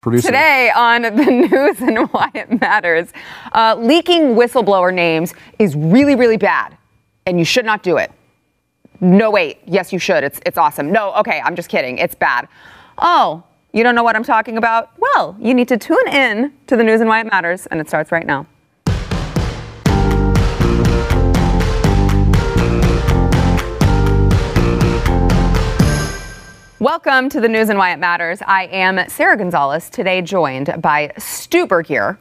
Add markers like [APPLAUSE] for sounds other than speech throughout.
Producer. Today on the [LAUGHS] news and why it matters, uh, leaking whistleblower names is really, really bad, and you should not do it. No, wait. Yes, you should. It's it's awesome. No, okay. I'm just kidding. It's bad. Oh, you don't know what I'm talking about? Well, you need to tune in to the news and why it matters, and it starts right now. Welcome to the news and why it matters. I am Sara Gonzales, today joined by Stu Burguiere.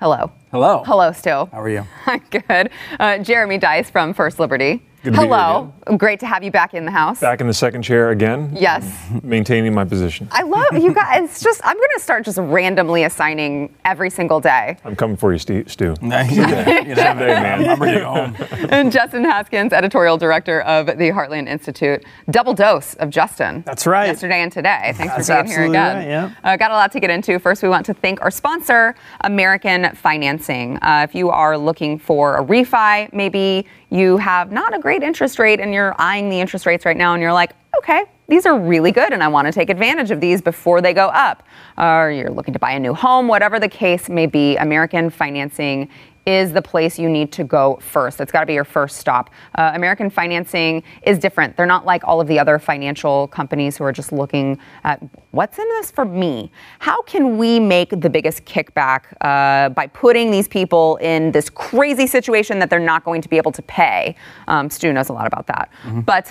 Hello. Hello. Hello, Stu. How are you? [LAUGHS] I'm good. Uh, Jeremy Dys from First Liberty. Good to be here Hello. Great to have you back in the house. Back in the second chair again. Yes. [LAUGHS] Maintaining my position. I love you guys. It's just, I'm going to start just randomly assigning every single day. I'm coming for you, Stu. [LAUGHS] Stu. Nice. you know, Someday, man. I'm ready to home. [LAUGHS] And Justin Haskins, editorial director of the Heartland Institute. Double dose of Justin. That's right. Yesterday and today. Thanks That's for being here again. right, yeah. Uh, got a lot to get into. First, we want to thank our sponsor, American Financing. Uh, if you are looking for a refi, maybe you have not a great interest rate and you're eyeing the interest rates right now and you're like, okay, these are really good and I want to take advantage of these before they go up. Or you're looking to buy a new home, whatever the case may be, American Financing is the place you need to go first. It's got to be your first stop. Uh, American Financing is different. They're not like all of the other financial companies who are just looking at what's in this for me. How can we make the biggest kickback uh, by putting these people in this crazy situation that they're not going to be able to pay? Um, Stu knows a lot about that. But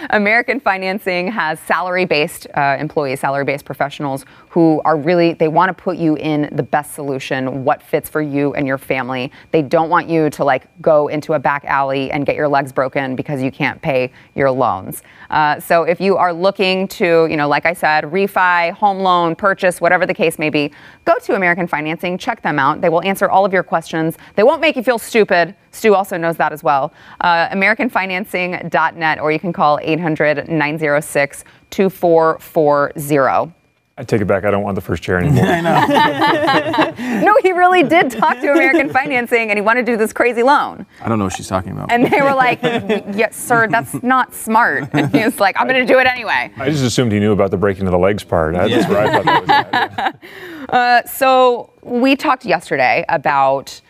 [LAUGHS] American Financing has salary-based uh, employees, salary-based professionals who are really they want to put you in the best solution, what fits for you and your family. They don't want you to like go into a back alley and get your legs broken because you can't pay your loans. Uh, so if you are looking to, you know, like I said, refi, home loan, purchase, whatever the case may be, go to American Financing, check them out. They will answer all of your questions. They won't make you feel stupid. Stu also knows that as well. Uh, AmericanFinancing.net, or you can call 800 906 2440. I take it back. I don't want the first chair anymore. [LAUGHS] I know. [LAUGHS] No, he really did talk to American Financing and he wanted to do this crazy loan. I don't know what she's talking about. And they were like, yes, sir, that's not smart. And [LAUGHS] he was like, I'm going to do it anyway. I just assumed he knew about the breaking of the legs part. That's Yeah. where I thought that was at. Uh, so we talked yesterday about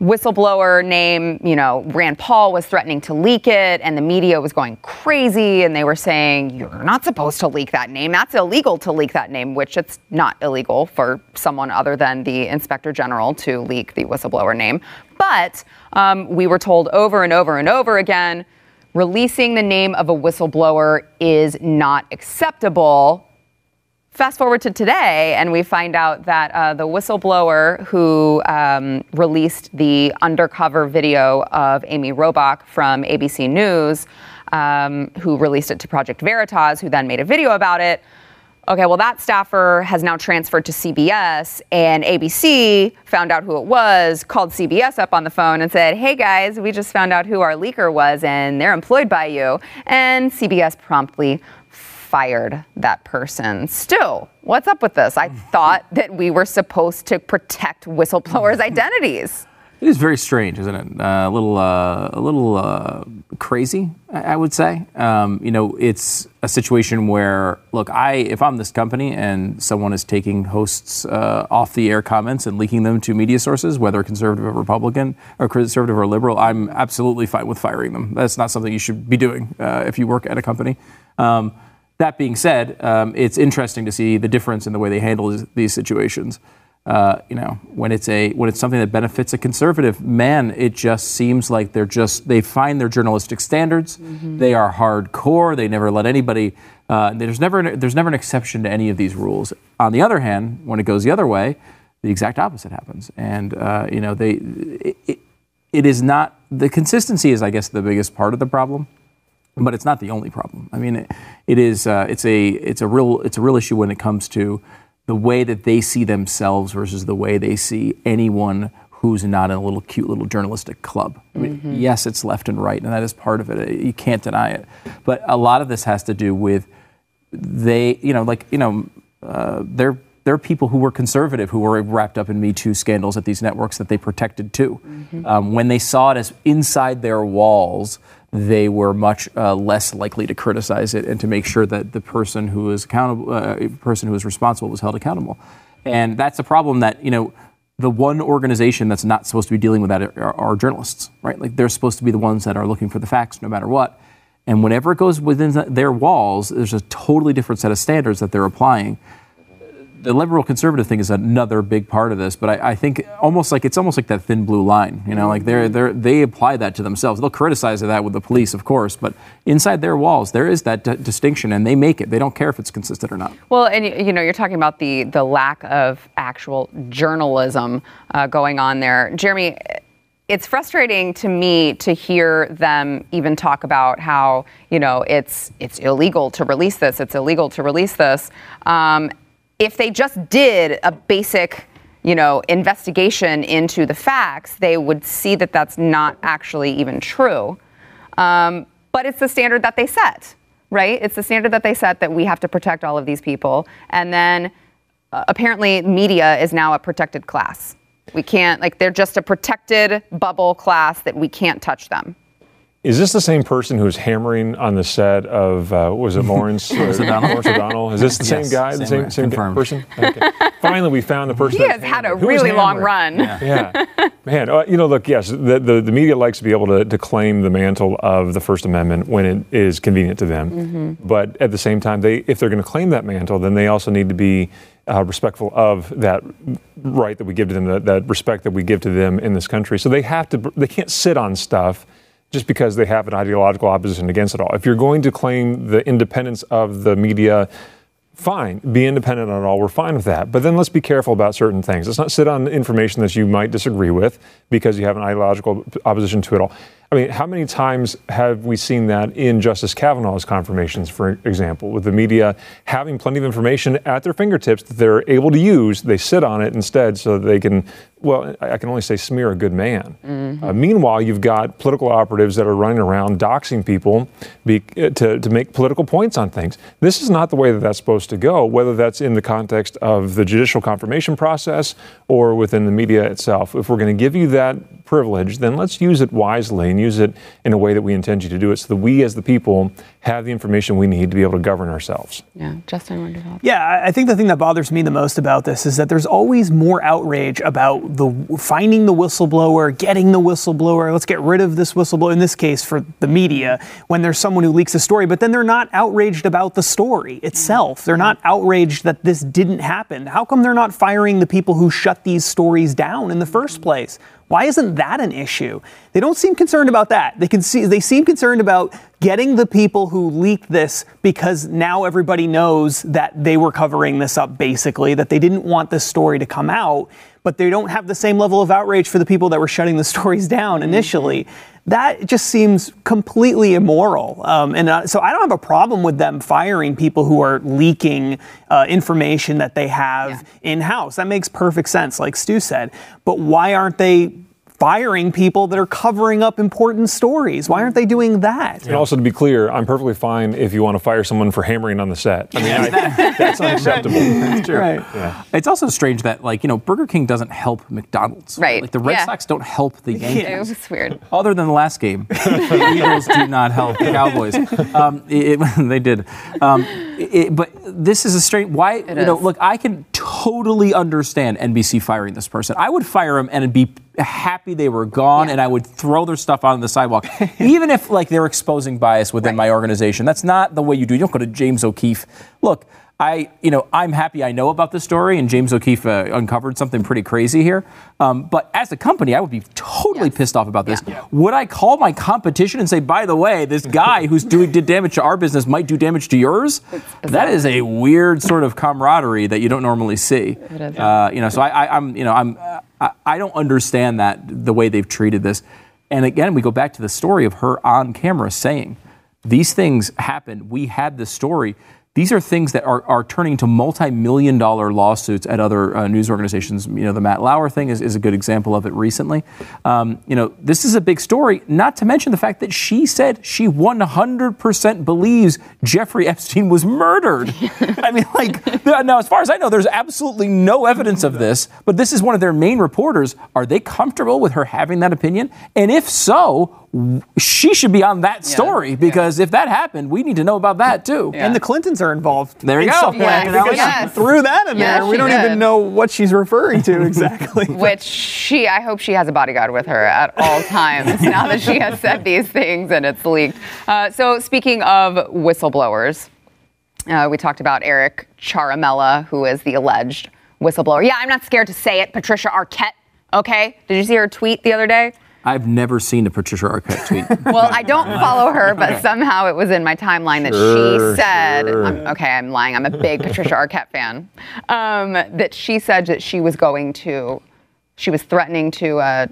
whistleblower name, you know, Rand Paul was threatening to leak it and the media was going crazy and they were saying you're not supposed to leak that name. That's illegal to leak that name, which it's not illegal for someone other than the inspector general to leak the whistleblower name. But um, we were told over and over and over again releasing the name of a whistleblower is not acceptable. Fast forward to today, and we find out that uh, the whistleblower who um, released the undercover video of Amy Robach from ABC News, um, who released it to Project Veritas, who then made a video about it. Okay, well, that staffer has now transferred to CBS, and ABC found out who it was, called CBS up on the phone and said, Hey guys, we just found out who our leaker was, and they're employed by you. And CBS promptly fired that person. Still, what's up with this? I thought [LAUGHS] that we were supposed to protect whistleblowers' [LAUGHS] identities. It is very strange, isn't it? Uh, a little, uh, a little uh, crazy, I, I would say. Um, you know, it's a situation where, look, I if I'm this company and someone is taking hosts uh, off the air comments and leaking them to media sources, whether conservative or Republican or conservative or liberal, I'm absolutely fine with firing them. That's not something you should be doing uh, if you work at a company. Um, that being said, um, it's interesting to see the difference in the way they handle these- situations. Uh, you know, when it's a when it's something that benefits a conservative man, it just seems like they're just they find their journalistic standards. They are hardcore. They never let anybody. Uh, there's never there's never an exception to any of these rules. On the other hand, when it goes the other way, the exact opposite happens. And uh, you know, they it, it, it is not the consistency is I guess the biggest part of the problem but it's not the only problem. I mean, it, it is uh, it's a it's a real it's a real issue when it comes to the way that they see themselves versus the way they see anyone who's not in a little cute little journalistic club. I mean, yes, it's left and right, and that is part of it. You can't deny it. But a lot of this has to do with they, you know, like you know, uh, they're there are people who were conservative who were wrapped up in Me Too scandals at these networks that they protected too. Um, when they saw it as inside their walls, they were much uh, less likely to criticize it and to make sure that the person who is accountable, uh, person who is responsible, was held accountable. And that's a problem that you know the one organization that's not supposed to be dealing with that are, are, journalists, right? Like they're supposed to be the ones that are looking for the facts no matter what. And whenever it goes within their walls, there's a totally different set of standards that they're applying the liberal conservative thing is another big part of this, but I, I, think almost like it's almost like that thin blue line. You know, like they're they they apply that to themselves. They'll criticize that with the police, of course, but inside their walls there is that d- distinction, and they make it. They don't care if it's consistent or not. Well, and you know, you're talking about the the lack of actual journalism uh, going on there, Jeremy. It's frustrating to me to hear them even talk about how you know it's it's illegal to release this. It's illegal to release this. Um, if they just did a basic you know, investigation into the facts, they would see that that's not actually even true. Um, but it's the standard that they set, right? It's the standard that they set that we have to protect all of these people. And then uh, apparently, media is now a protected class. We can't, like, they're just a protected bubble class that we can't touch them. Is this the same person who's hammering on the set of uh, was it [LAUGHS] Lawrence, Lawrence O'Donnell? Is this the yes, same guy, the same same, same person? [LAUGHS] Okay. Finally, we found the person. He has had a really long run. Yeah, yeah. man. Uh, you know, look, yes, the, the, the media likes to be able to, to claim the mantle of the First Amendment when it is convenient to them, mm-hmm. but at the same time, they if they're going to claim that mantle, then they also need to be uh, respectful of that right that we give to them, that, that respect that we give to them in this country. So they have to. They can't sit on stuff just because they have an ideological opposition against it all. If you're going to claim the independence of the media, fine, be independent on all. We're fine with that. But then let's be careful about certain things. Let's not sit on information that you might disagree with because you have an ideological opposition to it all. I mean, how many times have we seen that in Justice Kavanaugh's confirmations, for example, with the media having plenty of information at their fingertips that they're able to use? They sit on it instead so that they can, well, I can only say smear a good man. Mm-hmm. Uh, meanwhile, you've got political operatives that are running around doxing people be, uh, to, to make political points on things. This is not the way that that's supposed to go, whether that's in the context of the judicial confirmation process or within the media itself. If we're going to give you that privilege, then let's use it wisely and use it in a way that we intend you to do it so that we as the people have the information we need to be able to govern ourselves. Yeah, Justin, what your Yeah, I think the thing that bothers me the most about this is that there's always more outrage about the finding the whistleblower, getting the whistleblower. Let's get rid of this whistleblower. In this case, for the media, when there's someone who leaks a story, but then they're not outraged about the story itself. They're not outraged that this didn't happen. How come they're not firing the people who shut these stories down in the first place? Why isn't that an issue? They don't seem concerned about that. They can see they seem concerned about getting the people who leaked this because now everybody knows that they were covering this up basically, that they didn't want this story to come out, but they don't have the same level of outrage for the people that were shutting the [LAUGHS] stories down initially. That just seems completely immoral. Um, and uh, so I don't have a problem with them firing people who are leaking uh, information that they have yeah. in house. That makes perfect sense, like Stu said. But why aren't they firing people that are covering up important stories. Why aren't they doing that? And also, to be clear, I'm perfectly fine if you want to fire someone for hammering on the set. I mean, I, [LAUGHS] that's unacceptable. [LAUGHS] That's true. Right. Yeah. It's also strange that, like, you know, Burger King doesn't help McDonald's. Right. Like, the Red yeah. Sox don't help the [LAUGHS] Yankees. Yeah, it was weird. Other than the last game, the Eagles do not help the Cowboys. Um, it, it, they did. Um, it, but this is a strange. Why? It you is. know, look, I can totally understand NBC firing this person. I would fire him and be happy they were gone yeah. and I would throw their stuff on the sidewalk. [LAUGHS] Even if like they're exposing bias within right. my organization. That's not the way you do. You don't go to James O'Keefe. Look, I, you know, I'm happy I know about the story, and James O'Keefe uh, uncovered something pretty crazy here. Um, but as a company, I would be totally yes. pissed off about this. Yeah. Would I call my competition and say, by the way, this [LAUGHS] guy who's doing did damage to our business might do damage to yours? That is a weird sort of camaraderie that you don't normally see. Uh, you know, so I, am you know, I'm, I, I don't understand that the way they've treated this. And again, we go back to the story of her on camera saying, these things happened. We had the story these are things that are, are turning to multi-million dollar lawsuits at other uh, news organizations. You know, the Matt Lauer thing is, is a good example of it recently. Um, you know, this is a big story, not to mention the fact that she said she 100% believes Jeffrey Epstein was murdered. [LAUGHS] I mean, like, now, as far as I know, there's absolutely no evidence of this, but this is one of their main reporters. Are they comfortable with her having that opinion? And if so, she should be on that story because if that happened, we need to know about that too. And the Clintons are involved. There you in go. some way, Yes, because yes. she threw that in Yes, there. We don't did. even know what she's referring to exactly. [LAUGHS] Which she, I hope she has a bodyguard with her at all times [LAUGHS] now that she has said these things and it's leaked. Uh, so, speaking of whistleblowers, uh, we talked about Eric Ciaramella, who is the alleged whistleblower. Yeah, I'm not scared to say it, Patricia Arquette. Okay, did you see her tweet the other day? I've never seen a Patricia Arquette tweet. [LAUGHS] Well, I don't follow her, but somehow it was in my timeline that Sure, she said, sure. I'm, okay, I'm lying. I'm a big Patricia Arquette fan. Um, that she said that she was going to, she was threatening to, uh,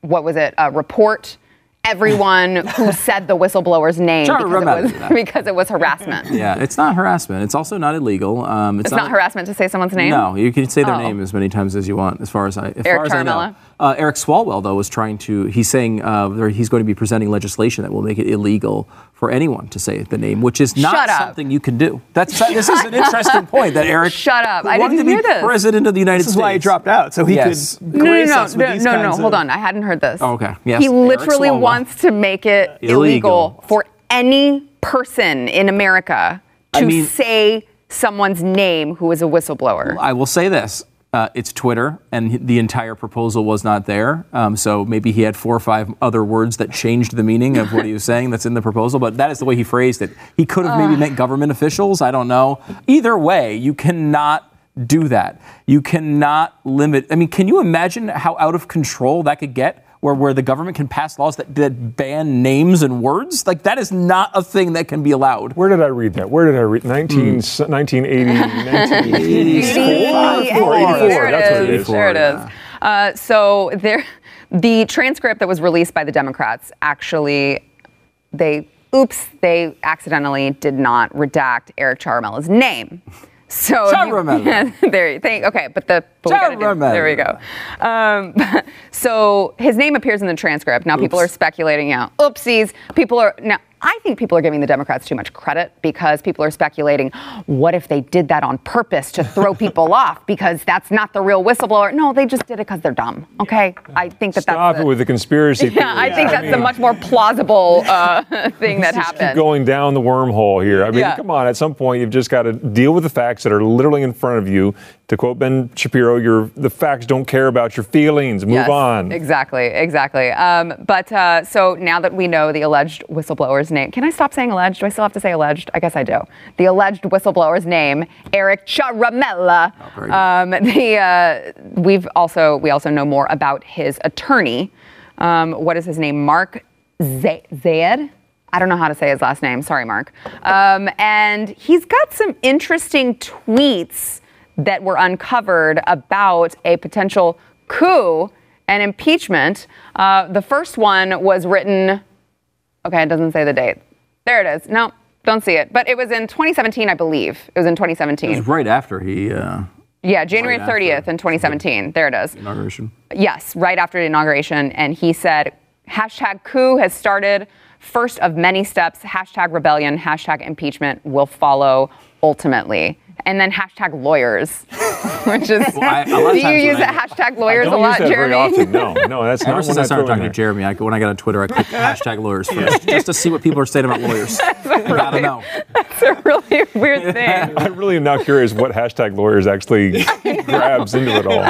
what was it, uh, report everyone who [LAUGHS] said the whistleblower's name because, it was, because it was harassment. yeah, it's not harassment. It's also not illegal. Um, It's not harassment to say someone's name? No, you can say their Oh. name as many times as you want, as far as I, as Eric far as I know. Carmella? Uh, Eric Swalwell, though, is trying to. He's saying uh, he's going to be presenting legislation that will make it illegal for anyone to say the name, which is not something you can do. That's this is an [LAUGHS] interesting point that Eric. Shut up. I wanted didn't to hear be this. president of the United This is States. why he dropped out, so he Yes. could No, no, grace no, us with no, these no, no. Hold of- on. I hadn't heard this. Oh, okay. Yes, He literally wants to make it illegal, Illegal. for any person in America to I mean- say someone's name who is a whistleblower. I will say this. Uh, it's Twitter, and the entire proposal was not there. Um, so maybe he had four or five other words that changed the meaning of what he was saying that's in the proposal. But that is the way he phrased it. He could have maybe meant government officials. I don't know. Either way, you cannot do that. You cannot limit. I mean, can you imagine how out of control that could get? Where, where the government can pass laws that, that ban names and words? Like, that is not a thing that can be allowed. Where did I read that? Where did I read? 19, 1980, 1984. 84, There that's what it is. is. There it is. Uh, so there, the transcript that was released by the Democrats actually, they, oops, they accidentally did not redact Eric Ciaramella's name. So you- Ciaramella. [LAUGHS] there you think. Okay, but the but we do- there we go. Um, [LAUGHS] so his name appears in the transcript. Now people are speculating. Yeah, oopsies. People are now. I think people are giving the Democrats too much credit because people are speculating. What if they did that on purpose to throw [LAUGHS] people off because that's not the real whistleblower? No, they just did it because they're dumb. Okay, I think that Stop that's it the- with the conspiracy yeah, I theories. think that's the mean, much more plausible uh, [LAUGHS] thing that happened. just keep happened. going down the wormhole here. I mean, Yeah. come on. At some point, you've just got to deal with the facts that are literally in front of you. To quote Ben Shapiro, your the facts don't care about your feelings. Move Yes, on. Exactly, exactly. Um, but uh, so now that we know the alleged whistleblower's name, can I stop saying alleged? Do I still have to say alleged? I guess I do. The alleged whistleblower's name, Eric Ciaramella. very. Um, the uh, we've also we also know more about his attorney. Um, what is his name? Mark Z- Zayed. I don't know how to say his last name. Sorry, Mark. Um, and he's got some interesting tweets that were uncovered about a potential coup and impeachment. Uh, the first one was written. Okay, it doesn't say the date. There it is. No, don't see it. But it was in 2017, I believe. It was in 2017. It was right after he uh, Yeah, January Right 30th in 2017. There it is. inauguration. Yes, right after the inauguration. And he said, hashtag coup has started. First of many steps. Hashtag rebellion, hashtag impeachment will follow ultimately. And then hashtag lawyers, [LAUGHS] which is. I- a lot of do you use when the I- hashtag lawyers a lot, Jeremy? very often. No, no, that's [LAUGHS] Ever not since one I started talking to. Jeremy, I, when I got on Twitter, I clicked hashtag lawyers first, just to see what people are saying about lawyers. [LAUGHS] I gotta know. It's a really weird thing. I really am now curious what hashtag lawyers actually grabs into it all.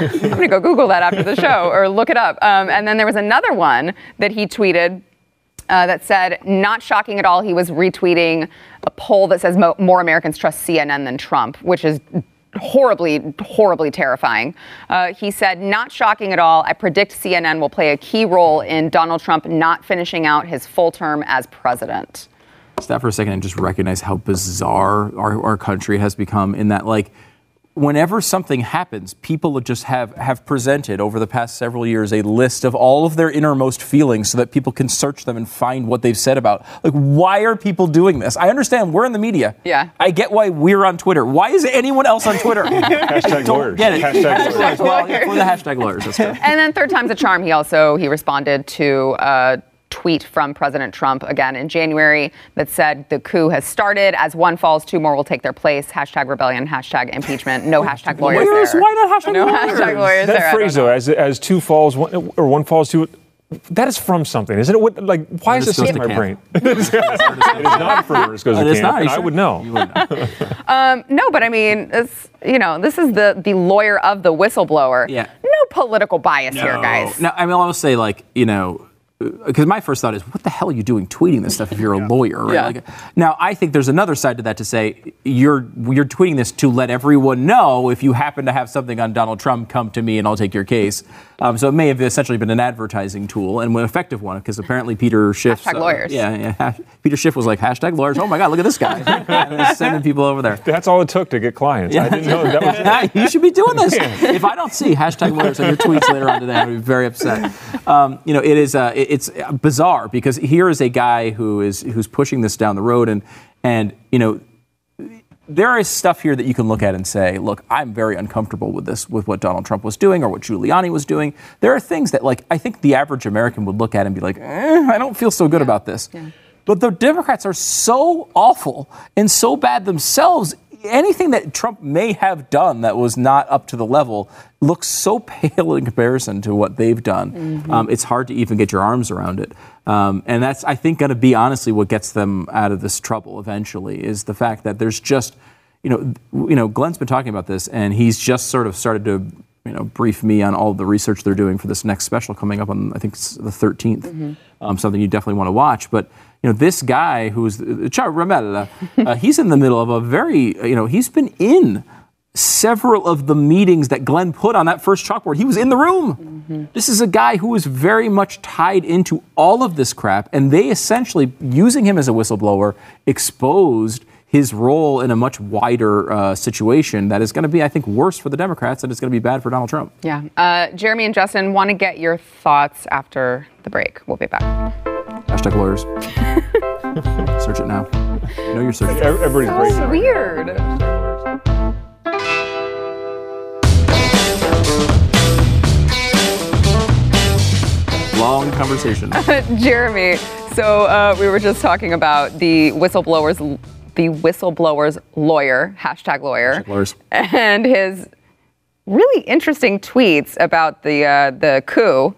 I'm going to go Google that after the show or look it up. Um, and then there was another one that he tweeted uh, that said, not shocking at all, he was retweeting a poll that says mo- more Americans trust CNN than Trump, which is horribly, horribly terrifying. Uh, he said, not shocking at all. I predict CNN will play a key role in Donald Trump not finishing out his full term as president. Stop for a second and just recognize how bizarre our, our country has become in that, like, whenever something happens, people just have, have presented over the past several years a list of all of their innermost feelings so that people can search them and find what they've said about. Like, why are people doing this? I understand we're in the media. Yeah. I get why we're on Twitter. Why is anyone else on Twitter? [LAUGHS] Hashtag Don't lawyers. get it. Hashtag lawyers. Well, the hashtag lawyers. And then third time's a charm. He also he responded to a tweet from President Trump again in January that said the coup has started. As one falls, two more will take their place. Hashtag rebellion. Hashtag impeachment. No [LAUGHS] hashtag lawyers Lawyers? there. Why not hashtag no lawyers? hashtag lawyers That don't phrase though, as, as two falls, one, or one falls, two. That is from something, isn't it? What, like, why is Ernest this goes in my camp. brain? [LAUGHS] it is not from Ernest Goes It to Camp, not. and I would know. You would know. [LAUGHS] Um, no, but I mean, it's, you know, this is the the lawyer of the whistleblower. Yeah. No political bias here, guys. No, I mean, I'll say like you know. Because my first thought is, what the hell are you doing tweeting this stuff if you're a lawyer? Right? Yeah. Like, now, I think there's another side to that to say you're you're tweeting this to let everyone know if you happen to have something on Donald Trump, come to me and I'll take your case. Um, so it may have essentially been an advertising tool and an effective one because apparently Peter Schiff. Hashtag lawyers. Yeah, yeah. hash- Peter Schiff was like hashtag lawyers. Oh my God, look at this guy, [LAUGHS] sending people over there. That's all it took to get clients. I didn't know that was. [LAUGHS] you should be doing this. If I don't see hashtag lawyers on your tweets later on today, I'll be very upset. Um, you know, it is uh, it- it's bizarre because here is a guy who is who's pushing this down the road, and and you know. There is stuff here that you can look at and say, look, I'm very uncomfortable with this, with what Donald Trump was doing or what Giuliani was doing. There are things that, like, I think the average American would look at and be like, eh, I don't feel so good about this. But the Democrats are so awful and so bad themselves. Anything that Trump may have done that was not up to the level looks so [LAUGHS] pale in comparison to what they've done. Um, it's hard to even get your arms around it. Um, and that's, I think, going to be honestly what gets them out of this trouble eventually is the fact that there's just, you know, you know, Glenn's been talking about this, and he's just sort of started to you know, brief me on all the research they're doing for this next special coming up on, I think it's the 13th. Um, something you definitely want to watch. But, you know, this guy who's, Ciaramella, uh, [LAUGHS] he's in the middle of a very, you know, he's been in several of the meetings that Glenn put on that first chalkboard. He was in the room. This is a guy who is very much tied into all of this crap, and they essentially, using him as a whistleblower, exposed his role in a much wider uh, situation that is going to be, I think, worse for the Democrats and it's going to be bad for Donald Trump. Yeah. Uh, Jeremy and Justin want to get your thoughts after the break. We'll be back. Hashtag lawyers. [LAUGHS] Search it now. You know you're searching. Everybody's great. So weird. Long conversation. [LAUGHS] Jeremy, so uh, we were just talking about the whistleblowers, the whistleblower's lawyer, hashtag lawyer, lawyers. and his really interesting tweets about the uh, the coup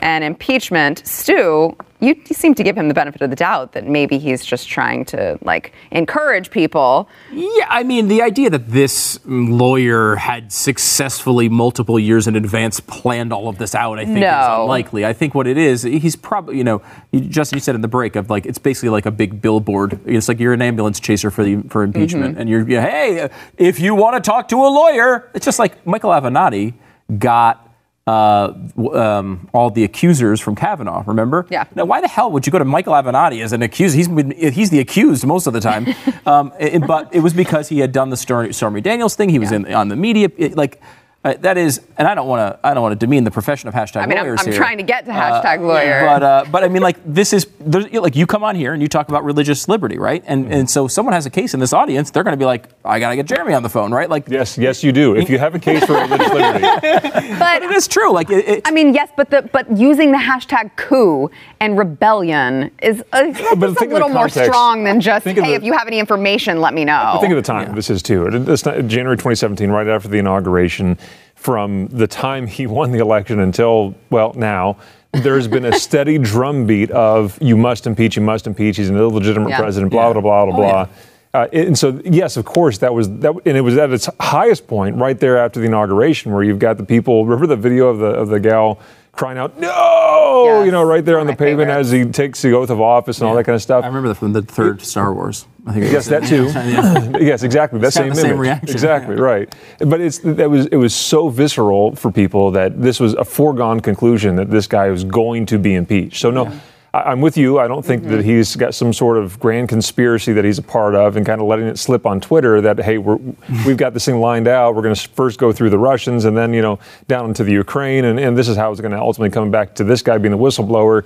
and impeachment. Stu, you, you seem to give him the benefit of the doubt that maybe he's just trying to like encourage people. Yeah, I mean, the idea that this lawyer had successfully multiple years in advance planned all of this out, I think is unlikely. I think what it is, he's probably, you know, you, Justin, you said in the break of like, it's basically like a big billboard. It's like you're an ambulance chaser for the for impeachment, mm-hmm. and you're, you hey, if you want to talk to a lawyer, it's just like Michael Avenatti got. Uh, um, all the accusers from Kavanaugh, remember? Yeah. Now, why the hell would you go to Michael Avenatti as an accused? He's been, he's the accused most of the time. [LAUGHS] um, and- but it was because he had done the Stormy, Daniels thing. He was in on the media. It, like uh, that is, and I don't want to. I don't want to demean the profession of hashtag I mean, I'm, I'm here. trying to get to hashtag lawyer. But uh, but I mean, like this is there's, like you come on here and you talk about religious liberty, right? And and so someone has a case in this audience, they're going to be like, I got to get Jeremy on the phone, right? Like, Yes, yes, you do. If you have a case for religious liberty, [LAUGHS] but it is true. Like, it, it, I mean, yes, but the but using the hashtag coup and rebellion is uh, that's But just a of the little more strong than just Think of hey, the- if you have any information, let me know. Think of the time this is too. It's not, January 2017, right after the inauguration. From the time he won the election until well now, there's been a [LAUGHS] steady drumbeat of you must impeach, you must impeach. He's an illegitimate Yeah. president. Blah blah blah blah blah. Uh, and so, yes, of course, that was that, and it was at its highest point right there after the inauguration, where you've got the people. Remember the video of the of the gal crying out, "No!" Yes, you know, right there on one the pavement favorites. as he takes the oath of office and all that kind of stuff. I remember that from the third Star Wars. I think. Yes, that too. Yeah. [LAUGHS] yes, exactly. That same the same image. reaction. Exactly Yeah. right. But it's that was it was so visceral for people that this was a foregone conclusion that this guy was going to be impeached. So no. I, am with you. I don't think mm-hmm. that he's got some sort of grand conspiracy that he's a part of and kind of letting it slip on Twitter that, hey, we're, [LAUGHS] we've got this thing lined out. We're going to first go through the Russians and then, you know, down into the Ukraine. And, and this is how it's going to ultimately come back to this guy being the whistleblower.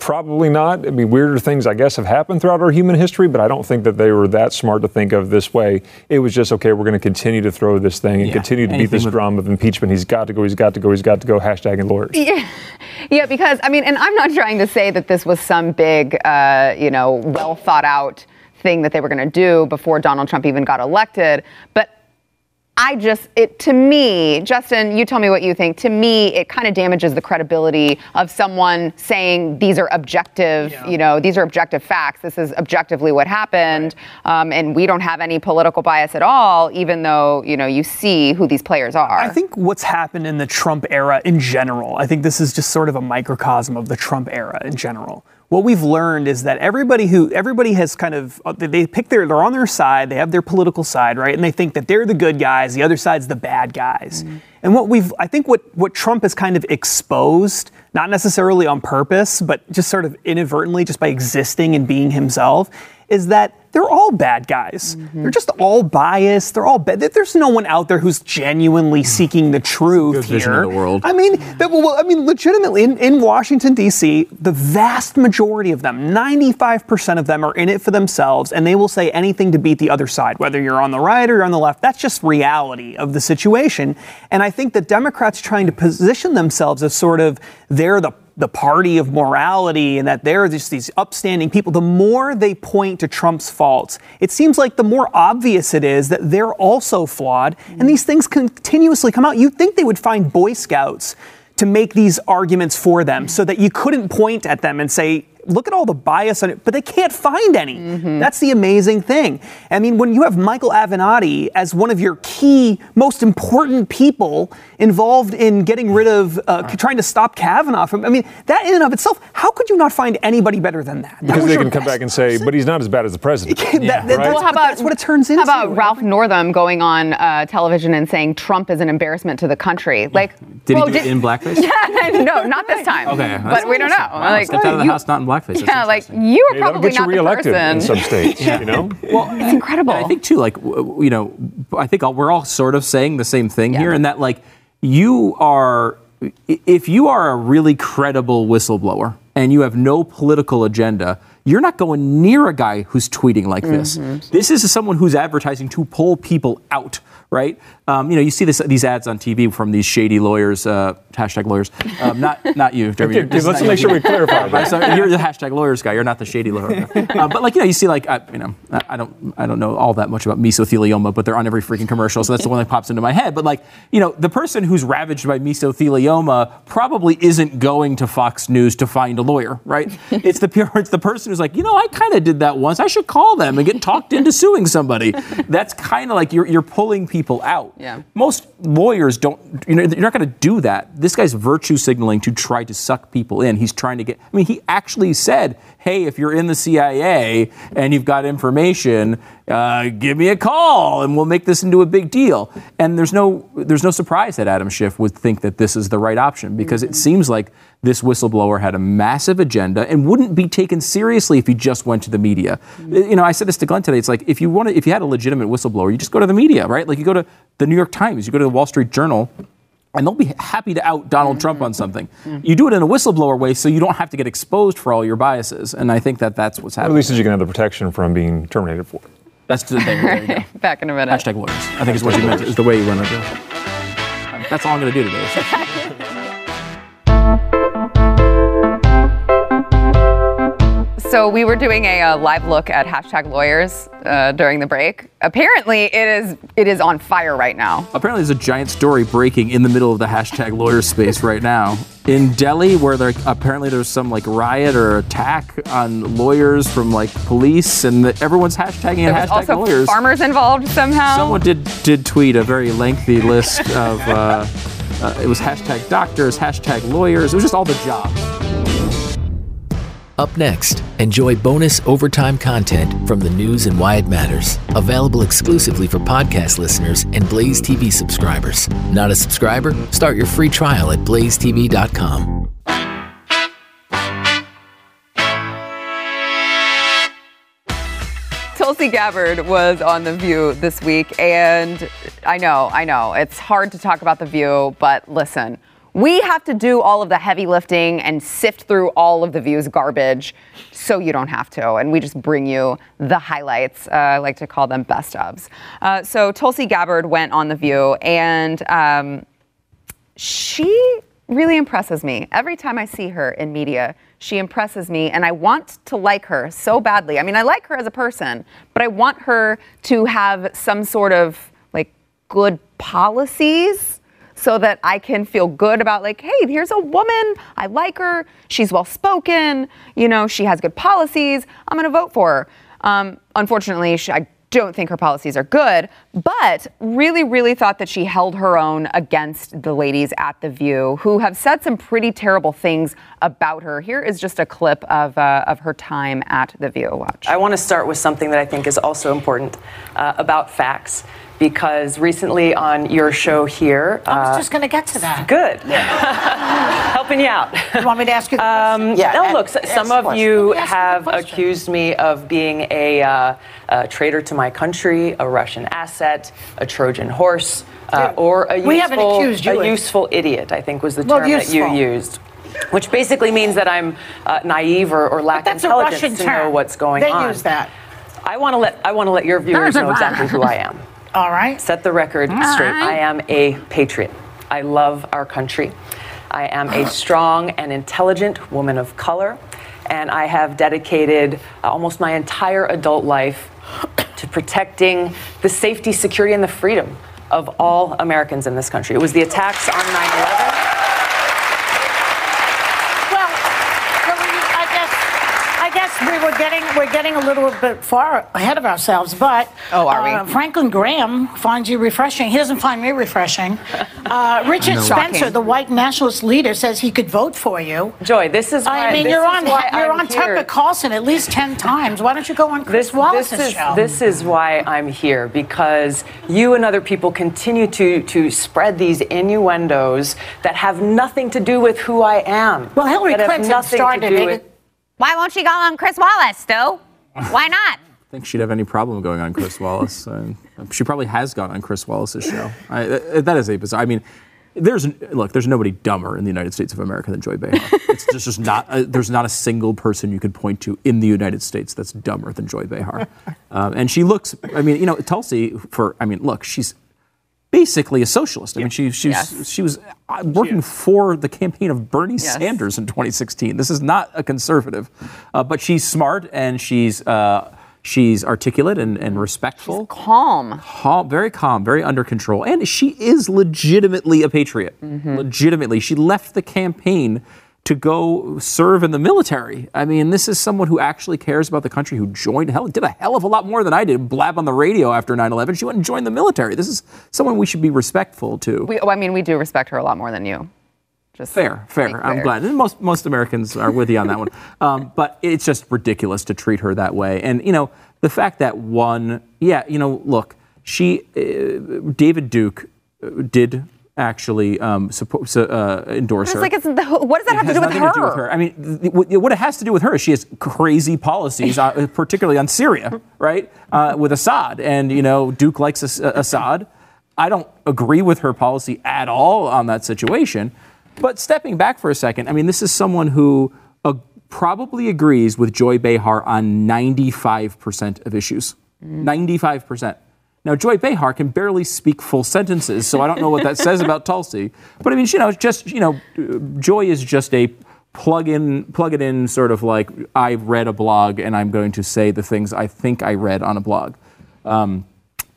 Probably not. I mean, weirder things, I guess, have happened throughout our human history, but I don't think that they were that smart to think of this way. It was just, okay, we're going to continue to throw this thing and yeah. continue to beat this drum of impeachment. He's got to go, he's got to go, he's got to go, hashtag and lawyers. Yeah. yeah, because, I mean, and I'm not trying to say that this was some big, uh, you know, well thought out thing that they were going to do before Donald Trump even got elected, but I just, it to me, Justin, you tell me what you think. To me, it kind of damages the credibility of someone saying these are objective, yeah. you know, these are objective facts. This is objectively what happened, right. um, and we don't have any political bias at all, even though you know you see who these players are. I think what's happened in the Trump era in general. I think this is just sort of a microcosm of the Trump era in general what we've learned is that everybody who everybody has kind of uh, they pick their they're on their side they have their political side right and they think that they're the good guys the other side's the bad guys mm-hmm. and what we've i think what what trump has kind of exposed not necessarily on purpose but just sort of inadvertently just by existing and being himself is that they're all bad guys. Mm-hmm. They're just all biased. They're all bad. There's no one out there who's genuinely seeking the truth here. The world. I mean, well, I mean, legitimately in, in Washington D.C., the vast majority of them, 95% of them, are in it for themselves, and they will say anything to beat the other side, whether you're on the right or you're on the left. That's just reality of the situation. And I think the Democrats trying to position themselves as sort of they're the the party of morality and that they're just these upstanding people, the more they point to Trump's faults, it seems like the more obvious it is that they're also flawed. And these things continuously come out. You'd think they would find Boy Scouts to make these arguments for them so that you couldn't point at them and say, look at all the bias on it, but they can't find any. Mm-hmm. That's the amazing thing. I mean, when you have Michael Avenatti as one of your key, most important people involved in getting rid of, uh, trying to stop Kavanaugh from, I mean, that in and of itself, how could you not find anybody better than that? Because that they can come back and say, but he's not as bad as the president. [LAUGHS] yeah, that, right? Well, how about, that's what it turns into. How about Ralph Northam going on uh, television and saying Trump is an embarrassment to the country? Like, did well, he do did, it in blackface? [LAUGHS] Yeah, no, not this time. okay, but we don't know. Wow, like, stepped out of the you, house not in blackface. That's yeah, like you are probably not the person. in some states. yeah. You know, [LAUGHS] well, it's incredible. I think too, like you know, I think we're all sort of saying the same thing yeah. here, and that like you are, if you are a really credible whistleblower and you have no political agenda, you're not going near a guy who's tweeting like this. Mm-hmm. This is someone who's advertising to pull people out right? Um, you know, you see this, these ads on TV from these shady lawyers, uh, hashtag lawyers. Um, not not you, Jeremy. okay, let's make sure we clarify that. So you're the hashtag lawyers guy. You're not the shady lawyer. uh, but like you know, you see like I, you know, I, don't I don't know all that much about mesothelioma, but they're on every freaking commercial, so that's the one that pops into my head. But like you know, the person who's ravaged by mesothelioma probably isn't going to Fox News to find a lawyer, right? [LAUGHS] it's the it's the person who's like, you know, I kind of did that once. I should call them and get talked into suing somebody. That's kind of like you're you're pulling people people out. Yeah. Most lawyers don't, you know, you're not going to do that. This guy's virtue signaling to try to suck people in. He's trying to get, I mean, he actually said, hey, if you're in the CIA and you've got information, uh, give me a call and we'll make this into a big deal. And there's no, there's no surprise that Adam Schiff would think that this is the right option because mm-hmm. it seems like this whistleblower had a massive agenda and wouldn't be taken seriously if he just went to the media. Mm-hmm. You know, I said this to Glenn today. It's like if you want if you had a legitimate whistleblower, you just go to the media, right? Like you go to the New York Times, you go to the Wall Street Journal, and they'll be happy to out Donald mm-hmm. Trump on something. Mm-hmm. You do it in a whistleblower way so you don't have to get exposed for all your biases. And I think that that's what's happening. Well, at least you can have the protection from being terminated for it. That's the thing. There [LAUGHS] Back in a minute. Hashtag lawyers. I think is what you meant. Is the way you want to do. That's all I'm going to do today. [LAUGHS] So we were doing a, uh, live look at hashtag lawyers uh, during the break. Apparently, it is it is on fire right now. Apparently, there's a giant story breaking in the middle of the hashtag lawyer space right now in Delhi, where there apparently there's some like riot or attack on lawyers from like police, and the, everyone's hashtagging there hashtag also lawyers. Farmers involved somehow. Someone did did tweet a very lengthy list of. Uh, uh, it was hashtag doctors, hashtag lawyers. It was just all the jobs. Up next, enjoy bonus overtime content from the news and why it matters, available exclusively for podcast listeners and Blaze TV subscribers. Not a subscriber? Start your free trial at blazetv.com. Tulsi Gabbard was on The View this week, and I know, I know, it's hard to talk about The View, but listen we have to do all of the heavy lifting and sift through all of The View's garbage so you don't have to. And we just bring you the highlights. Uh, I like to call them best ofs. Uh, so Tulsi Gabbard went on The View, and um, she really impresses me. Every time I see her in media, she impresses me, and I want to like her so badly. I mean, I like her as a person, but I want her to have some sort of like good policies so that I can feel good about like, hey, here's a woman. I like her. She's well spoken. You know, she has good policies. I'm going to vote for her. Um, unfortunately, she, I don't think her policies are good, but really, really thought that she held her own against the ladies at The View, who have said some pretty terrible things about her. Here is just a clip of, uh, of her time at The View. Watch. I want to start with something that I think is also important uh, about facts. Because recently on your show here, I was uh, just going to get to that. good, Yeah. [LAUGHS] helping you out. You want me to ask you the Um, question? no, look, some of you Let me ask the have accused me of being a, uh, a traitor to my country, a Russian asset, a Trojan horse, uh, or a We haven't useful, accused you a useful idiot. I think was the Well, term that you used. Which basically means that I'm uh, naive or, or lack intelligence to know what's going they on. They use that. I want to let I want to let your viewers know exactly who I am. [LAUGHS] All right. Set the record straight. I am a patriot. I love our country. I am a [GASPS] strong and intelligent woman of color, and I have dedicated uh, almost my entire adult life to protecting the safety, security, and the freedom of all Americans in this country. It was the attacks on 9 11. Well, so we, I guess I guess we were getting a little bit far ahead of ourselves, but Oh, are we? uh, Franklin Graham finds you refreshing. He doesn't find me refreshing. [LAUGHS] Uh, Richard Spencer, Shocking. the white nationalist leader, says he could vote for you. Joy, this is why I mean you're on you're I'm on here. Tucker Carlson at least ten times. Why don't you go on Chris This, Wallace's this is show? this is why I'm here because you and other people continue to to spread these innuendos that have nothing to do with who I am. well, Hillary that have Clinton nothing to started do it. Why won't she go on Chris Wallace, Stu? [LAUGHS] Why not? I think she'd have any problem going on Chris Wallace. She probably has gone on Chris Wallace's show. I, that is a bizarre. I mean, there's look, there's nobody dumber in the United States of America than Joy Behar. [LAUGHS] It's just, just not. Uh, there's not a single person you could point to in the United States that's dumber than Joy Behar. [LAUGHS] Um, and she looks. I mean, you know, Tulsi. For I mean, look, she's basically a socialist. I mean, she she was, Yes. she was uh, working for the campaign of Bernie Yes. Sanders in 2016. This is not a conservative, uh, but she's smart and she's uh, she's articulate and, and respectful, Calm. calm, very calm, very under control, and she is legitimately a patriot. Legitimately, she left the campaign. To go serve in the military. I mean, this is someone who actually cares about the country, who joined, hell, did a hell of a lot more than I did, blab on the radio after 9 11. She went and joined the military. This is someone we should be respectful to. We, oh, I mean, we do respect her a lot more than you. Just Fair, fair. I'm glad. And most most Americans are with you on that one. [LAUGHS] Um, but it's just ridiculous to treat her that way. And you know, the fact that one, yeah, you know, look, she, uh, David Duke, uh, did actually um, support, uh, endorse It's her. like it's the, what does that It have to do with her? to do with her. I mean, th- what what it has to do with her is she has crazy policies, uh, [LAUGHS] particularly on Syria, right? Uh, with Assad, and you know, Duke likes uh, Assad. I don't agree with her policy at all on that situation. But stepping back for a second, I mean, this is someone who probably agrees with Joy Behar on 95% of issues. 95%. Now, Joy Behar can barely speak full sentences, so I don't know what that says about Tulsi. But I mean, you know, it's just, you know, Joy is just a plug in, plug it in sort of like I read a blog and I'm going to say the things I think I read on a blog. Um,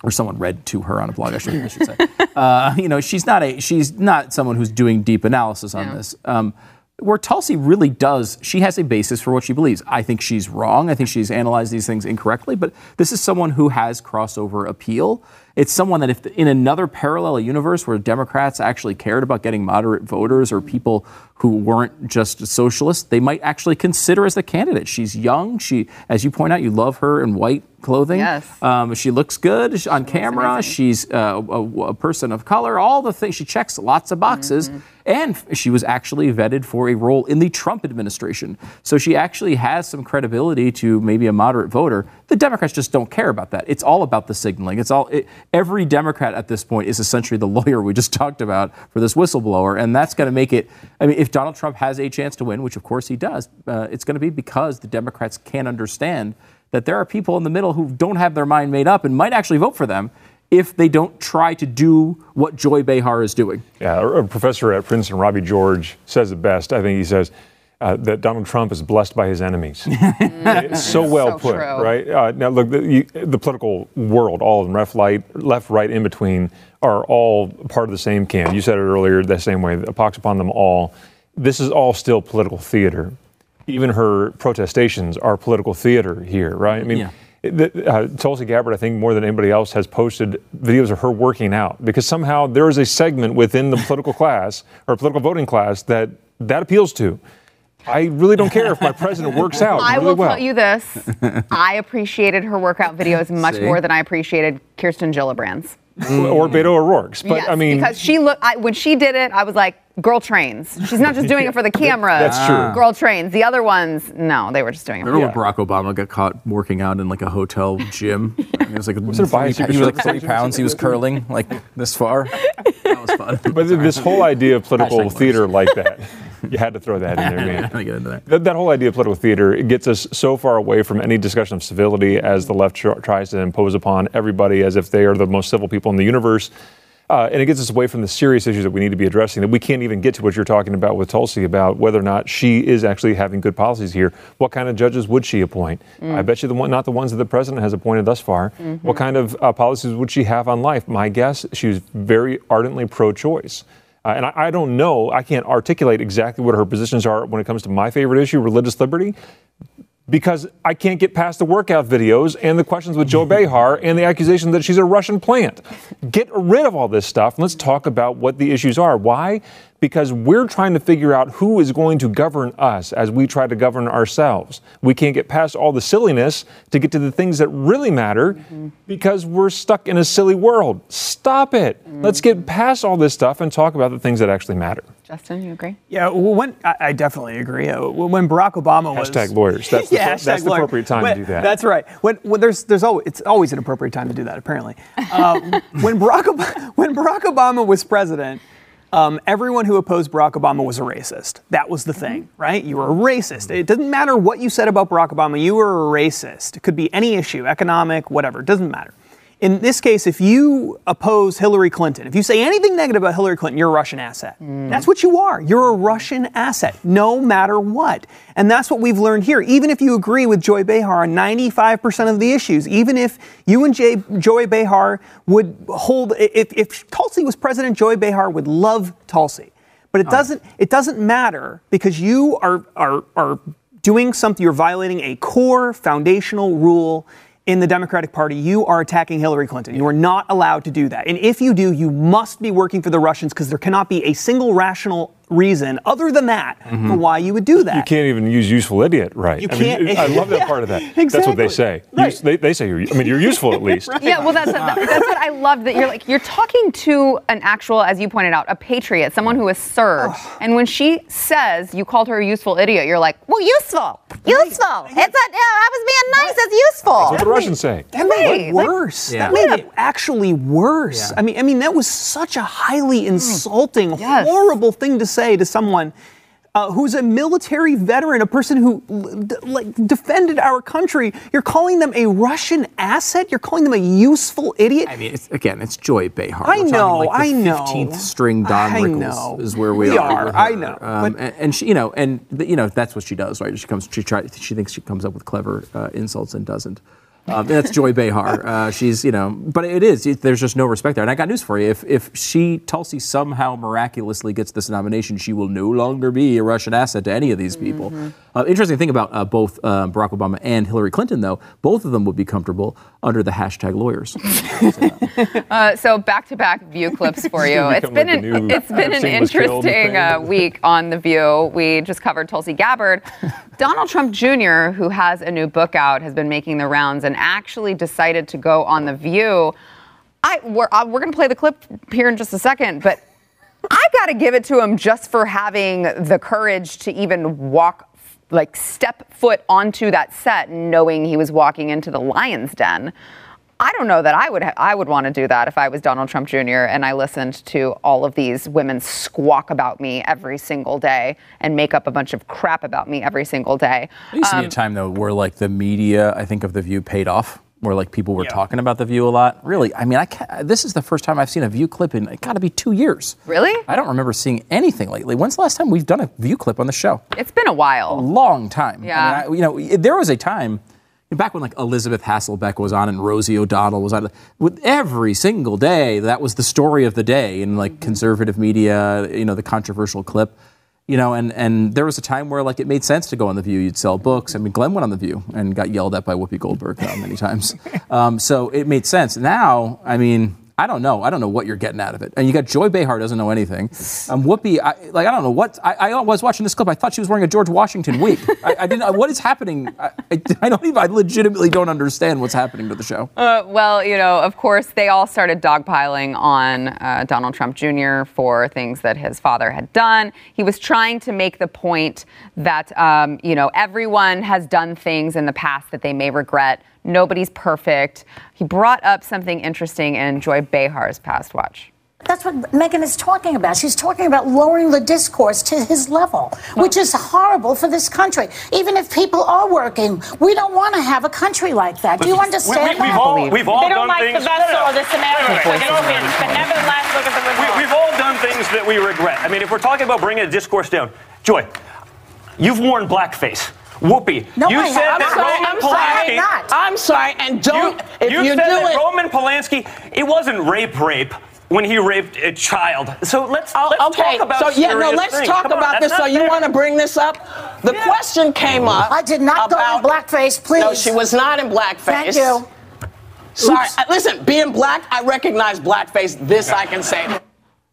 or someone read to her on a blog, I should, I should say. [LAUGHS] Uh, you know, she's not a she's not someone who's doing deep analysis on this. Um, where Tulsi really does, she has a basis for what she believes. I think she's wrong. I think she's analyzed these things incorrectly. But this is someone who has crossover appeal, It's someone that if in another parallel universe where Democrats actually cared about getting moderate voters or people who weren't just socialists, they might actually consider as the candidate. She's young. She, as you point out, you love her in white clothing. Yes. Um, she looks good on camera. amazing. She's uh, a, a person of color. All the things she checks lots of boxes, Mm-hmm. and she was actually vetted for a role in the Trump administration. So she actually has some credibility to maybe a moderate voter. The Democrats just don't care about that. It's all about the signaling. It's all it, every Democrat at this point is essentially the [LAUGHS] lawyer we just talked about for this whistleblower, and that's going to make it. I mean, if Donald Trump has a chance to win, which of course he does, uh, it's going to be because the Democrats can't understand that there are people in the middle who don't have their mind made up and might actually vote for them if they don't try to do what Joy Behar is doing. Yeah, a a professor at Princeton, Robbie George, says it best. I think he says uh, that Donald Trump is blessed by his enemies. [LAUGHS] So well So put, true. right? Uh, now, look, the, you, the political world, all of them, left, right, left, right, in between, are all part of the same camp. You said it earlier, the same way, a pox upon them all. This is all still political theater. Even her protestations are political theater here, right? I mean, Yeah. the- uh, Tulsi Gabbard, I think more than anybody else, has posted videos of her working out because somehow there is a segment within the political class or political voting class that that appeals to. I really don't care if my president works [LAUGHS] out I really will well. tell you this: I appreciated her workout videos [LAUGHS] much See? more than I appreciated Kirsten Gillibrand's. or Beto O'Rourke's, but yes, I mean, because she looked when she did it, I was like, "Girl trains." She's not just doing it for the [LAUGHS] camera. That's true. Girl trains. The other ones, no, they were just doing it. For Remember Yeah. when Barack Obama got caught working out in like a hotel gym? It was like it a three, bicycle he was like circus? three pounds. He was curling like this far. [LAUGHS] That was fun. [LAUGHS] but this whole idea of political Hashtag theater like that, you had to throw that in there, man. Let me get into that. That, that whole idea of political theater it gets us so far away from any discussion of civility as the left tr- tries to impose upon everybody as if they are the most civil people in the universe. Uh, and it gets us away from the serious issues that we need to be addressing that we can't even get to what you're talking about with Tulsi about whether or not she is actually having good policies here. What kind of judges would she appoint? I bet you the one, not the ones that the president has appointed thus far. What kind of uh, policies would she have on life? My guess, she was very ardently pro-choice. Uh, and I, I don't know, I can't articulate exactly what her positions are when it comes to my favorite issue, religious liberty, because I can't get past the workout videos and the questions with Joe [LAUGHS] Behar and the accusation that she's a Russian plant. Get rid of all this stuff and let's talk about what the issues are. Why? Because we're trying to figure out who is going to govern us as we try to govern ourselves. We can't get past all the silliness to get to the things that really matter because we're stuck in a silly world. Stop it. Let's get past all this stuff and talk about the things that actually matter. Justin, you agree? Yeah, well, when I, I definitely agree. Uh, When Barack Obama was Hashtag lawyers. That's the, [LAUGHS] yeah, that's the appropriate time When- to do that. That's right. When, when there's there's always it's always an appropriate time to do that. Apparently, [LAUGHS] uh, when Barack Ob- [LAUGHS] when Barack Obama was president. Um, everyone who opposed Barack Obama was a racist. That was the thing, right? You were a racist. It doesn't matter what you said about Barack Obama, you were a racist. It could be any issue, economic, whatever, it doesn't matter. In this case, if you oppose Hillary Clinton, if you say anything negative about Hillary Clinton, you're a Russian asset. That's what you are. You're a Russian asset, no matter what. And that's what we've learned here. Even if you agree with Joy Behar on 95% of the issues, even if you and Jay, Joy Behar would hold, if, if Tulsi was president, Joy Behar would love Tulsi. But it oh. doesn't, it doesn't matter because you are, are, are doing something, you're violating a core foundational rule in the Democratic Party, you are attacking Hillary Clinton. You are not allowed to do that. And if you do, you must be working for the Russians because there cannot be a single rational reason other than that for mm-hmm. why you would do that. You can't even use useful idiot right. You I, mean, can't- I love that Yeah, part of that. That's what they say. Right. Use- they, they say you're, I mean, you're useful at least. [LAUGHS] Yeah, well, that's that's what I love that you're like you're talking to an actual, as you pointed out, a patriot, someone who has served. And when she says you called her a useful idiot, you're like, Well, useful. Useful. It's a, yeah, I was being nice. It's useful. That's what the Russians say. That made Right, it like- worse. Yeah. That made it actually worse. Yeah. I mean, I mean, that was such a highly mm. insulting, Yes. horrible thing to say to someone uh, who's a military veteran, a person who like defended our country. You're calling them a Russian asset. You're calling them a useful idiot. I mean, it's, again, it's Joy Behar. I We're know, like I know. 15th string Don I Rickles know. is where we, We are. are, I know, Um, and, and she, you know, and you know that's what she does, right? She comes, she tries, she thinks she comes up with clever uh, insults and doesn't. Um, that's Joy Behar. Uh, she's, you know, but it is. It, there's just no respect there. And I got news for you. If if she Tulsi somehow miraculously gets this nomination, she will no longer be a Russian asset to any of these people. Uh, interesting thing about uh, both uh, Barack Obama and Hillary Clinton, though, both of them would be comfortable under the hashtag lawyers. [LAUGHS] Uh, so back to back view clips for you. [LAUGHS] gonna It's been like an new it's been an Epstein was killed interesting uh, week on the View. We just covered Tulsi Gabbard. [LAUGHS] Donald Trump Jr., who has a new book out, has been making the rounds and actually decided to go on the View. I we're, uh, we're going to play the clip here in just a second, but I got to give it to him just for having the courage to even walk, like step foot onto that set, knowing he was walking into the lion's den. I don't know that I would ha- I would want to do that if I was Donald Trump Jr. and I listened to all of these women squawk about me every single day and make up a bunch of crap about me every single day. There used to Um, be a time though where like the media, I think of the View paid off, where like people were talking about the View a lot. Really, I mean, I can't, this is the first time I've seen a View clip in it got to be two years. Really? I don't remember seeing anything lately. When's the last time we've done a View clip on the show? It's been a while. A long time. Yeah. I mean, I, you know, there was a time back when like Elisabeth Hasselbeck was on and Rosie O'Donnell was on. With every single day, that was the story of the day in like conservative media. You know, the controversial clip. You know, and, and there was a time where like it made sense to go on the View. You'd sell books. I mean, Glenn went on the View and got yelled at by Whoopi Goldberg uh, many times. [LAUGHS] Um, so it made sense. Now, I mean. I don't know. I don't know what you're getting out of it. And you got Joy Behar doesn't know anything. Um, Whoopi, I, like I don't know what. I, I was watching this clip. I thought she was wearing a George Washington wig. [LAUGHS] I, I didn't. What is happening? I, I, I don't even. I legitimately don't understand what's happening to the show. Uh, well, you know, of course, they all started dogpiling on uh, Donald Trump Jr. for things that his father had done. He was trying to make the point that, um, you know, everyone has done things in the past that they may regret. Nobody's perfect. He brought up something interesting in Joy Behar's past watch. That's what Megan is talking about. She's talking about lowering the discourse to his level, which is horrible for this country. Even if people are working, we don't want to have a country like that. Do you understand we, that? have all, we've all They don't done like things. the vessel No, no, or this American. Wait, wait, wait. They don't. But nevertheless, look at the We, result. we've all done things that we regret. I mean, if we're talking about bringing a discourse down, Joy, you've worn blackface. Whoopi, No, you I said haven't. that I'm sorry, Roman I'm sorry, Polanski. I'm not. I'm sorry, and don't. You, if you you said do that it, Roman Polanski, it wasn't rape, rape when he raped a child. So let's, Oh, let's okay. talk about so yeah, no, let's things. talk Come on, about that's this. So you want to bring this up? The Yeah. question came up. I did not go in about- blackface, please. No, she was not in blackface. Thank you. Sorry, uh, listen. Being black, I recognize blackface. This I can say.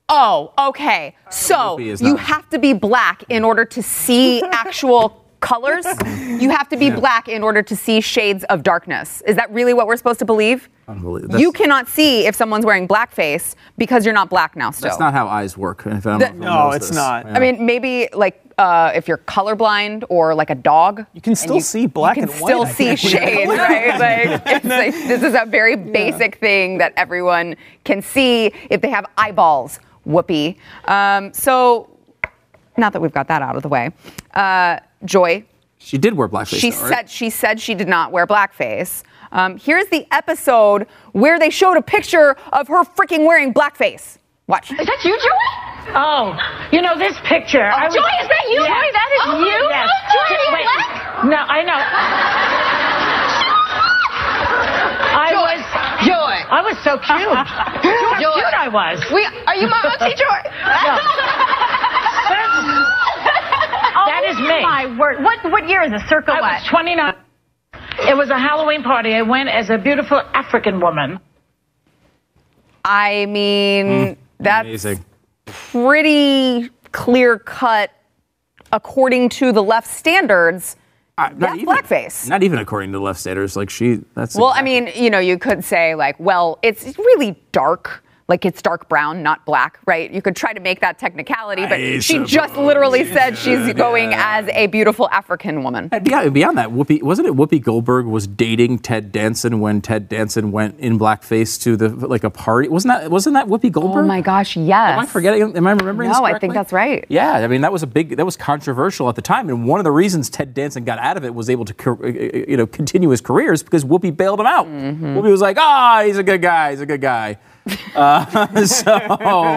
Oh, okay. So you have to be black in order to see [LAUGHS] actual colors. [LAUGHS] You have to be black in order to see shades of darkness. Is that really what we're supposed to believe? Unbelievable. You cannot see if someone's wearing blackface because you're not black now. Still, That's not how eyes work. If I don't know if No, knows it's this. not. Yeah. I mean, maybe like uh, if you're colorblind or like a dog, You can and still see black and white. you can and white, still I see think. shades, [LAUGHS] right? Like, it's like this is a very [LAUGHS] basic thing that everyone can see if they have eyeballs. Whoopee. Um, so, now that we've got that out of the way, uh, Joy, she did wear blackface. she though, right? said she said she did not wear blackface. Um, here's the episode where they showed a picture of her freaking wearing blackface. Watch. Is that you, Joy? Oh, you know this picture. I was- Joy, is that you? Yes. Joy, that is Oh, you? Yes. Joy, are you Wait. black? No, I know. I Joy. was. Joy. I was so cute. [LAUGHS] Look how cute I was. We, are you my auntie Joy? [LAUGHS] That is me. My word. What what year is this? Circa I what? was 29. It was a Halloween party. I went as a beautiful African woman. I mean, that's Amazing. pretty clear cut according to the left standards. Uh, not That's even- blackface. Not even according to the left standards. Like she. That's. Well, I mean, you know, you could say like, well, it's really dark. Like it's dark brown, not black, right? You could try to make that technicality, but I she just literally said she's should, going as a beautiful African woman. And beyond, beyond that, Whoopi wasn't it Whoopi Goldberg was dating Ted Danson when Ted Danson went in blackface to the like a party? Wasn't that wasn't that Whoopi Goldberg? Oh my gosh, yes. Am I forgetting? Am I remembering No, I think that's right. Yeah, I mean that was a big that was controversial at the time, and one of the reasons Ted Danson got out of it was able to uh, you know continue his career is because Whoopi bailed him out. Mm-hmm. Whoopi was like, ah, he's a good guy, he's a good guy. [LAUGHS] Uh, so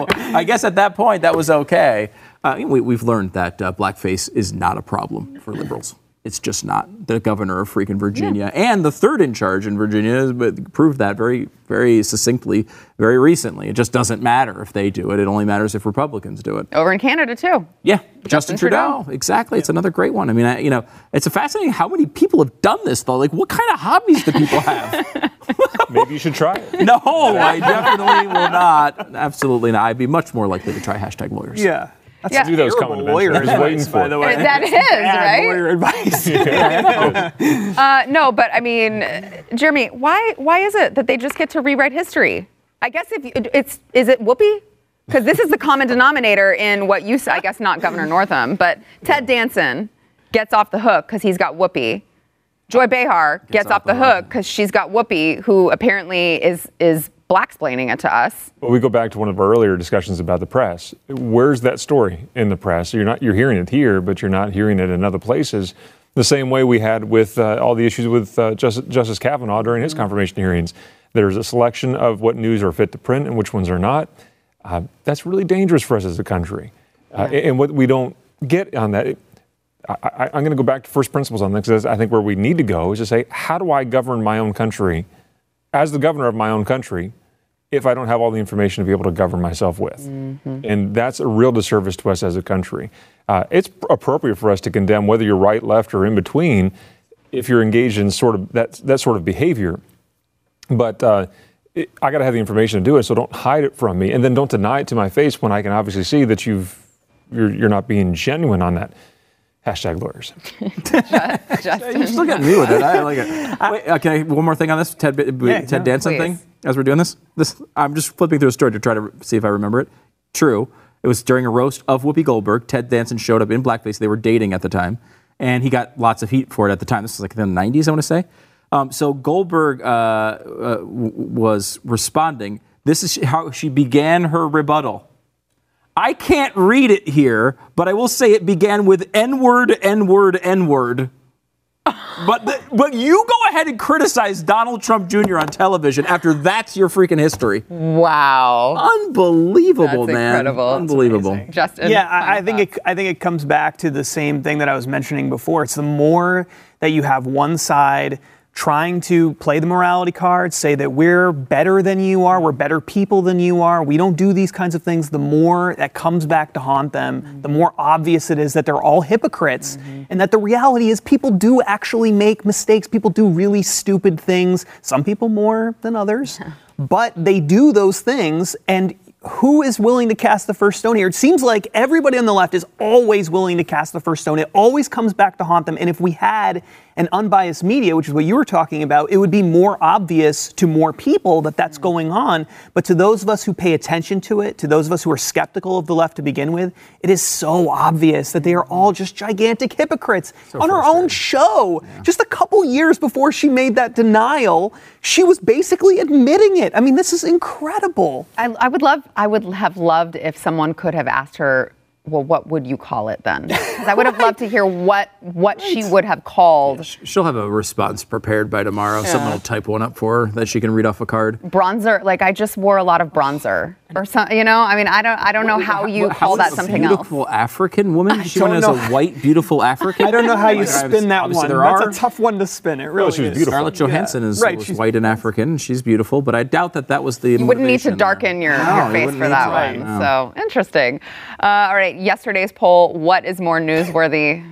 I guess at that point that was okay. Uh, we, we've learned that uh, blackface is not a problem for liberals. It's just not the governor of freaking Virginia, and the third in charge in Virginia has been- proved that very, very succinctly, very recently. It just doesn't matter if they do it; it only matters if Republicans do it. Over in Canada too. Yeah, Justin, Trudeau. Exactly. It's another great one. I mean, I, you know, it's a fascinating how many people have done this though. Like, what kind of hobbies do people have? [LAUGHS] Maybe you should try it. no, I definitely will not. Absolutely not. I'd be much more likely to try hashtag lawyers. Yeah. That's Yeah. Do those terrible coming lawyer eventually. I was waiting for by it. the way. [LAUGHS] That is, [LAUGHS] Bad right? lawyer advice. [LAUGHS] Uh, no, but I mean, uh, Jeremy, why why is it that they just get to rewrite history? I guess if you, it's is it Whoopi? Because this is the common denominator in what you said. I guess not Governor Northam, but Ted Danson gets off the hook because he's got Whoopi. Joy Behar gets, off, the hook because she's got Whoopi, who apparently is is blacksplaining it to us. Well, we go back to one of our earlier discussions about the press. Where's that story in the press? You're not you're hearing it here, but you're not hearing it in other places. The same way we had with uh, all the issues with uh, Justice, Justice Kavanaugh during his confirmation hearings. There's a selection of what news are fit to print and which ones are not. Uh, that's really dangerous for us as a country. Uh, and what we don't get on that, I, I, I'm going to go back to first principles on this because I think where we need to go is to say, how do I govern my own country as the governor of my own country if I don't have all the information to be able to govern myself with? And that's a real disservice to us as a country. Uh, it's appropriate for us to condemn whether you're right, left, or in between if you're engaged in sort of that, that sort of behavior. But uh, it, I got to have the information to do it, so don't hide it from me, and then don't deny it to my face when I can obviously see that you've you're, you're not being genuine on that. Hashtag lawyers. You're still getting me with it. I like it. [LAUGHS] Wait, uh, can I one more thing on this Ted B- Yeah, Ted yeah. Danson Please. thing? As we're doing this, this I'm just flipping through a story to try to see if I remember it. True. It was during a roast of Whoopi Goldberg. Ted Danson showed up in blackface. They were dating at the time, and he got lots of heat for it at the time. This was like in the 90s, I want to say. Um, so Goldberg uh, uh, w- was responding. This is how she began her rebuttal. I can't read it here, but I will say it began with N word, N word, N word. But the, but you go ahead and criticize Donald Trump Jr. on television after that's your freaking history. Wow. Unbelievable, That's man. incredible. Unbelievable. Justin. Yeah, I, I think it, I think it comes back to the same thing that I was mentioning before. It's the more that you have one side trying to play the morality card, say that we're better than you are, we're better people than you are, we don't do these kinds of things, the more that comes back to haunt them, the more obvious it is that they're all hypocrites mm-hmm. and that the reality is people do actually make mistakes, people do really stupid things, some people more than others, [LAUGHS] but they do those things and who is willing to cast the first stone here? It seems like everybody on the left is always willing to cast the first stone. It always comes back to haunt them. And if we had an unbiased media, which is what you were talking about, it would be more obvious to more people that that's mm-hmm. going on. But to those of us who pay attention to it, to those of us who are skeptical of the left to begin with, it is so obvious that they are mm-hmm. all just gigantic hypocrites on her own show. Just a couple years before she made that denial, she was basically admitting it. I mean, this is incredible. I, I would love. I would have loved if someone could have asked her. Well, what would you call it then? 'Cause I would have [LAUGHS] loved to hear what what she would have called She'll have a response prepared by tomorrow. Someone will type one up for her that she can read off a card. bronzer. Like I just wore a lot of bronzer or something. You know, I mean, I don't. I don't know how you How call is that a something else. beautiful African woman. She don't went as a white, beautiful African. I don't know how you Like, spin that one. There That's are. a tough one to spin. It really she was is. beautiful. Scarlett Johansson is Right, was white and African. She's beautiful, but I doubt that that was the. You wouldn't need to darken your, No, your face for that to. one. No. So interesting. Uh, all right, yesterday's poll. What is more newsworthy?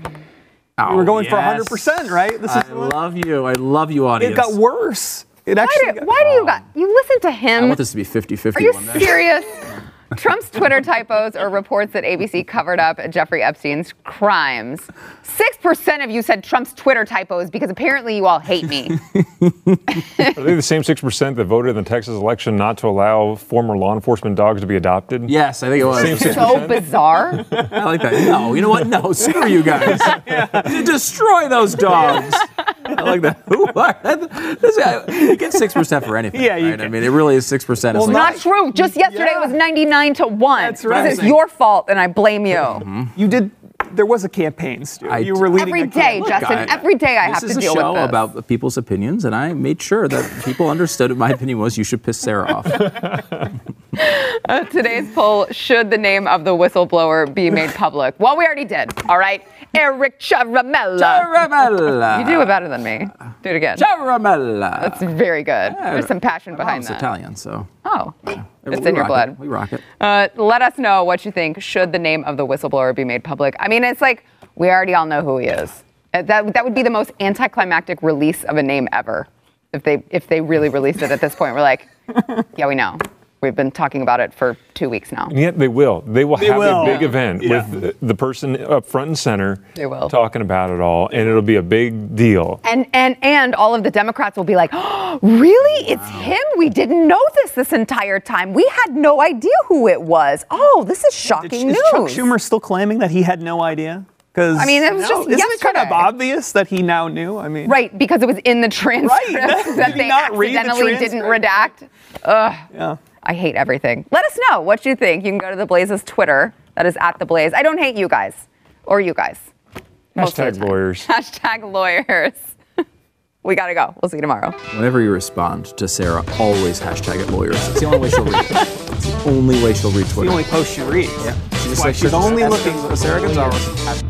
Oh, We're going for yes. 100%, right? This is I love you. I love you, audience. it got worse. It Why do, got- why do you oh. got you listen to him? I want this to be 50-50 Are you one serious? [LAUGHS] Trump's Twitter typos or reports that ABC covered up Jeffrey Epstein's crimes. Six percent of you said Trump's Twitter typos because apparently you all hate me. [LAUGHS] Are they the same 6% that voted in the Texas election not to allow former law enforcement dogs to be adopted? Yes, I think it was. Same 6%? so bizarre. [LAUGHS] I like that. No, you know what? No, screw you guys. [LAUGHS] Destroy those dogs. I like that. Who are this guy? You get six percent for anything. Yeah, you right? I mean, it really is six percent. Well, Not true. Just yesterday it was 99 to 1. That's right. This is your fault and I blame you. you did. There was a campaign, Stu. I you were leading Every a day, campaign. Justin. every day I have to deal with this to is deal a show with about people's opinions, and I made sure that people understood what my opinion was. You should piss Sara off. [LAUGHS] Uh, today's poll should the name of the whistleblower be made public? Well, we already did. All right. Eric Ciaramella. Ciaramella. You do it better than me. Do it again. Ciaramella. That's very good. There's some passion behind mom's that. Italian, so Oh, we it's in your blood. It. We rock it. Uh, let us know what you think. Should the name of the whistleblower be made public? I mean, it's like we already all know who he is. Uh, That that would be the most anticlimactic release of a name ever. If they if they really released it at this point, we're like, [LAUGHS] yeah, we know. We've been talking about it for two weeks now. And yet they will. They will have will. a big event Yeah. with the person up front and center They will. talking about it all, and it'll be a big deal. And and and all of the Democrats will be like, oh, [GASPS] really? It's him? We didn't know this this entire time. We had no idea who it was. Oh, this is shocking Is news. Chuck Schumer still claiming that he had no idea? Because I mean, it was just isn't it kind of obvious that he now knew? I mean, Right, because it was in the transcript [LAUGHS] Did that he they not read the accidentally didn't redact. Ugh. Yeah. I hate everything. Let us know what you think. You can go to the Blaze's Twitter. That is at the Blaze. I don't hate you guys or you guys. Most of the Hashtag lawyers. [LAUGHS] Hashtag lawyers. [LAUGHS] we gotta go. We'll see you tomorrow. Whenever you respond to Sara, always hashtag it lawyers. It's the only way she'll read it. [LAUGHS] It's the only way she'll read twitter the only post she reads. Yeah. She just Why says she's only looking for Sara Gonzales.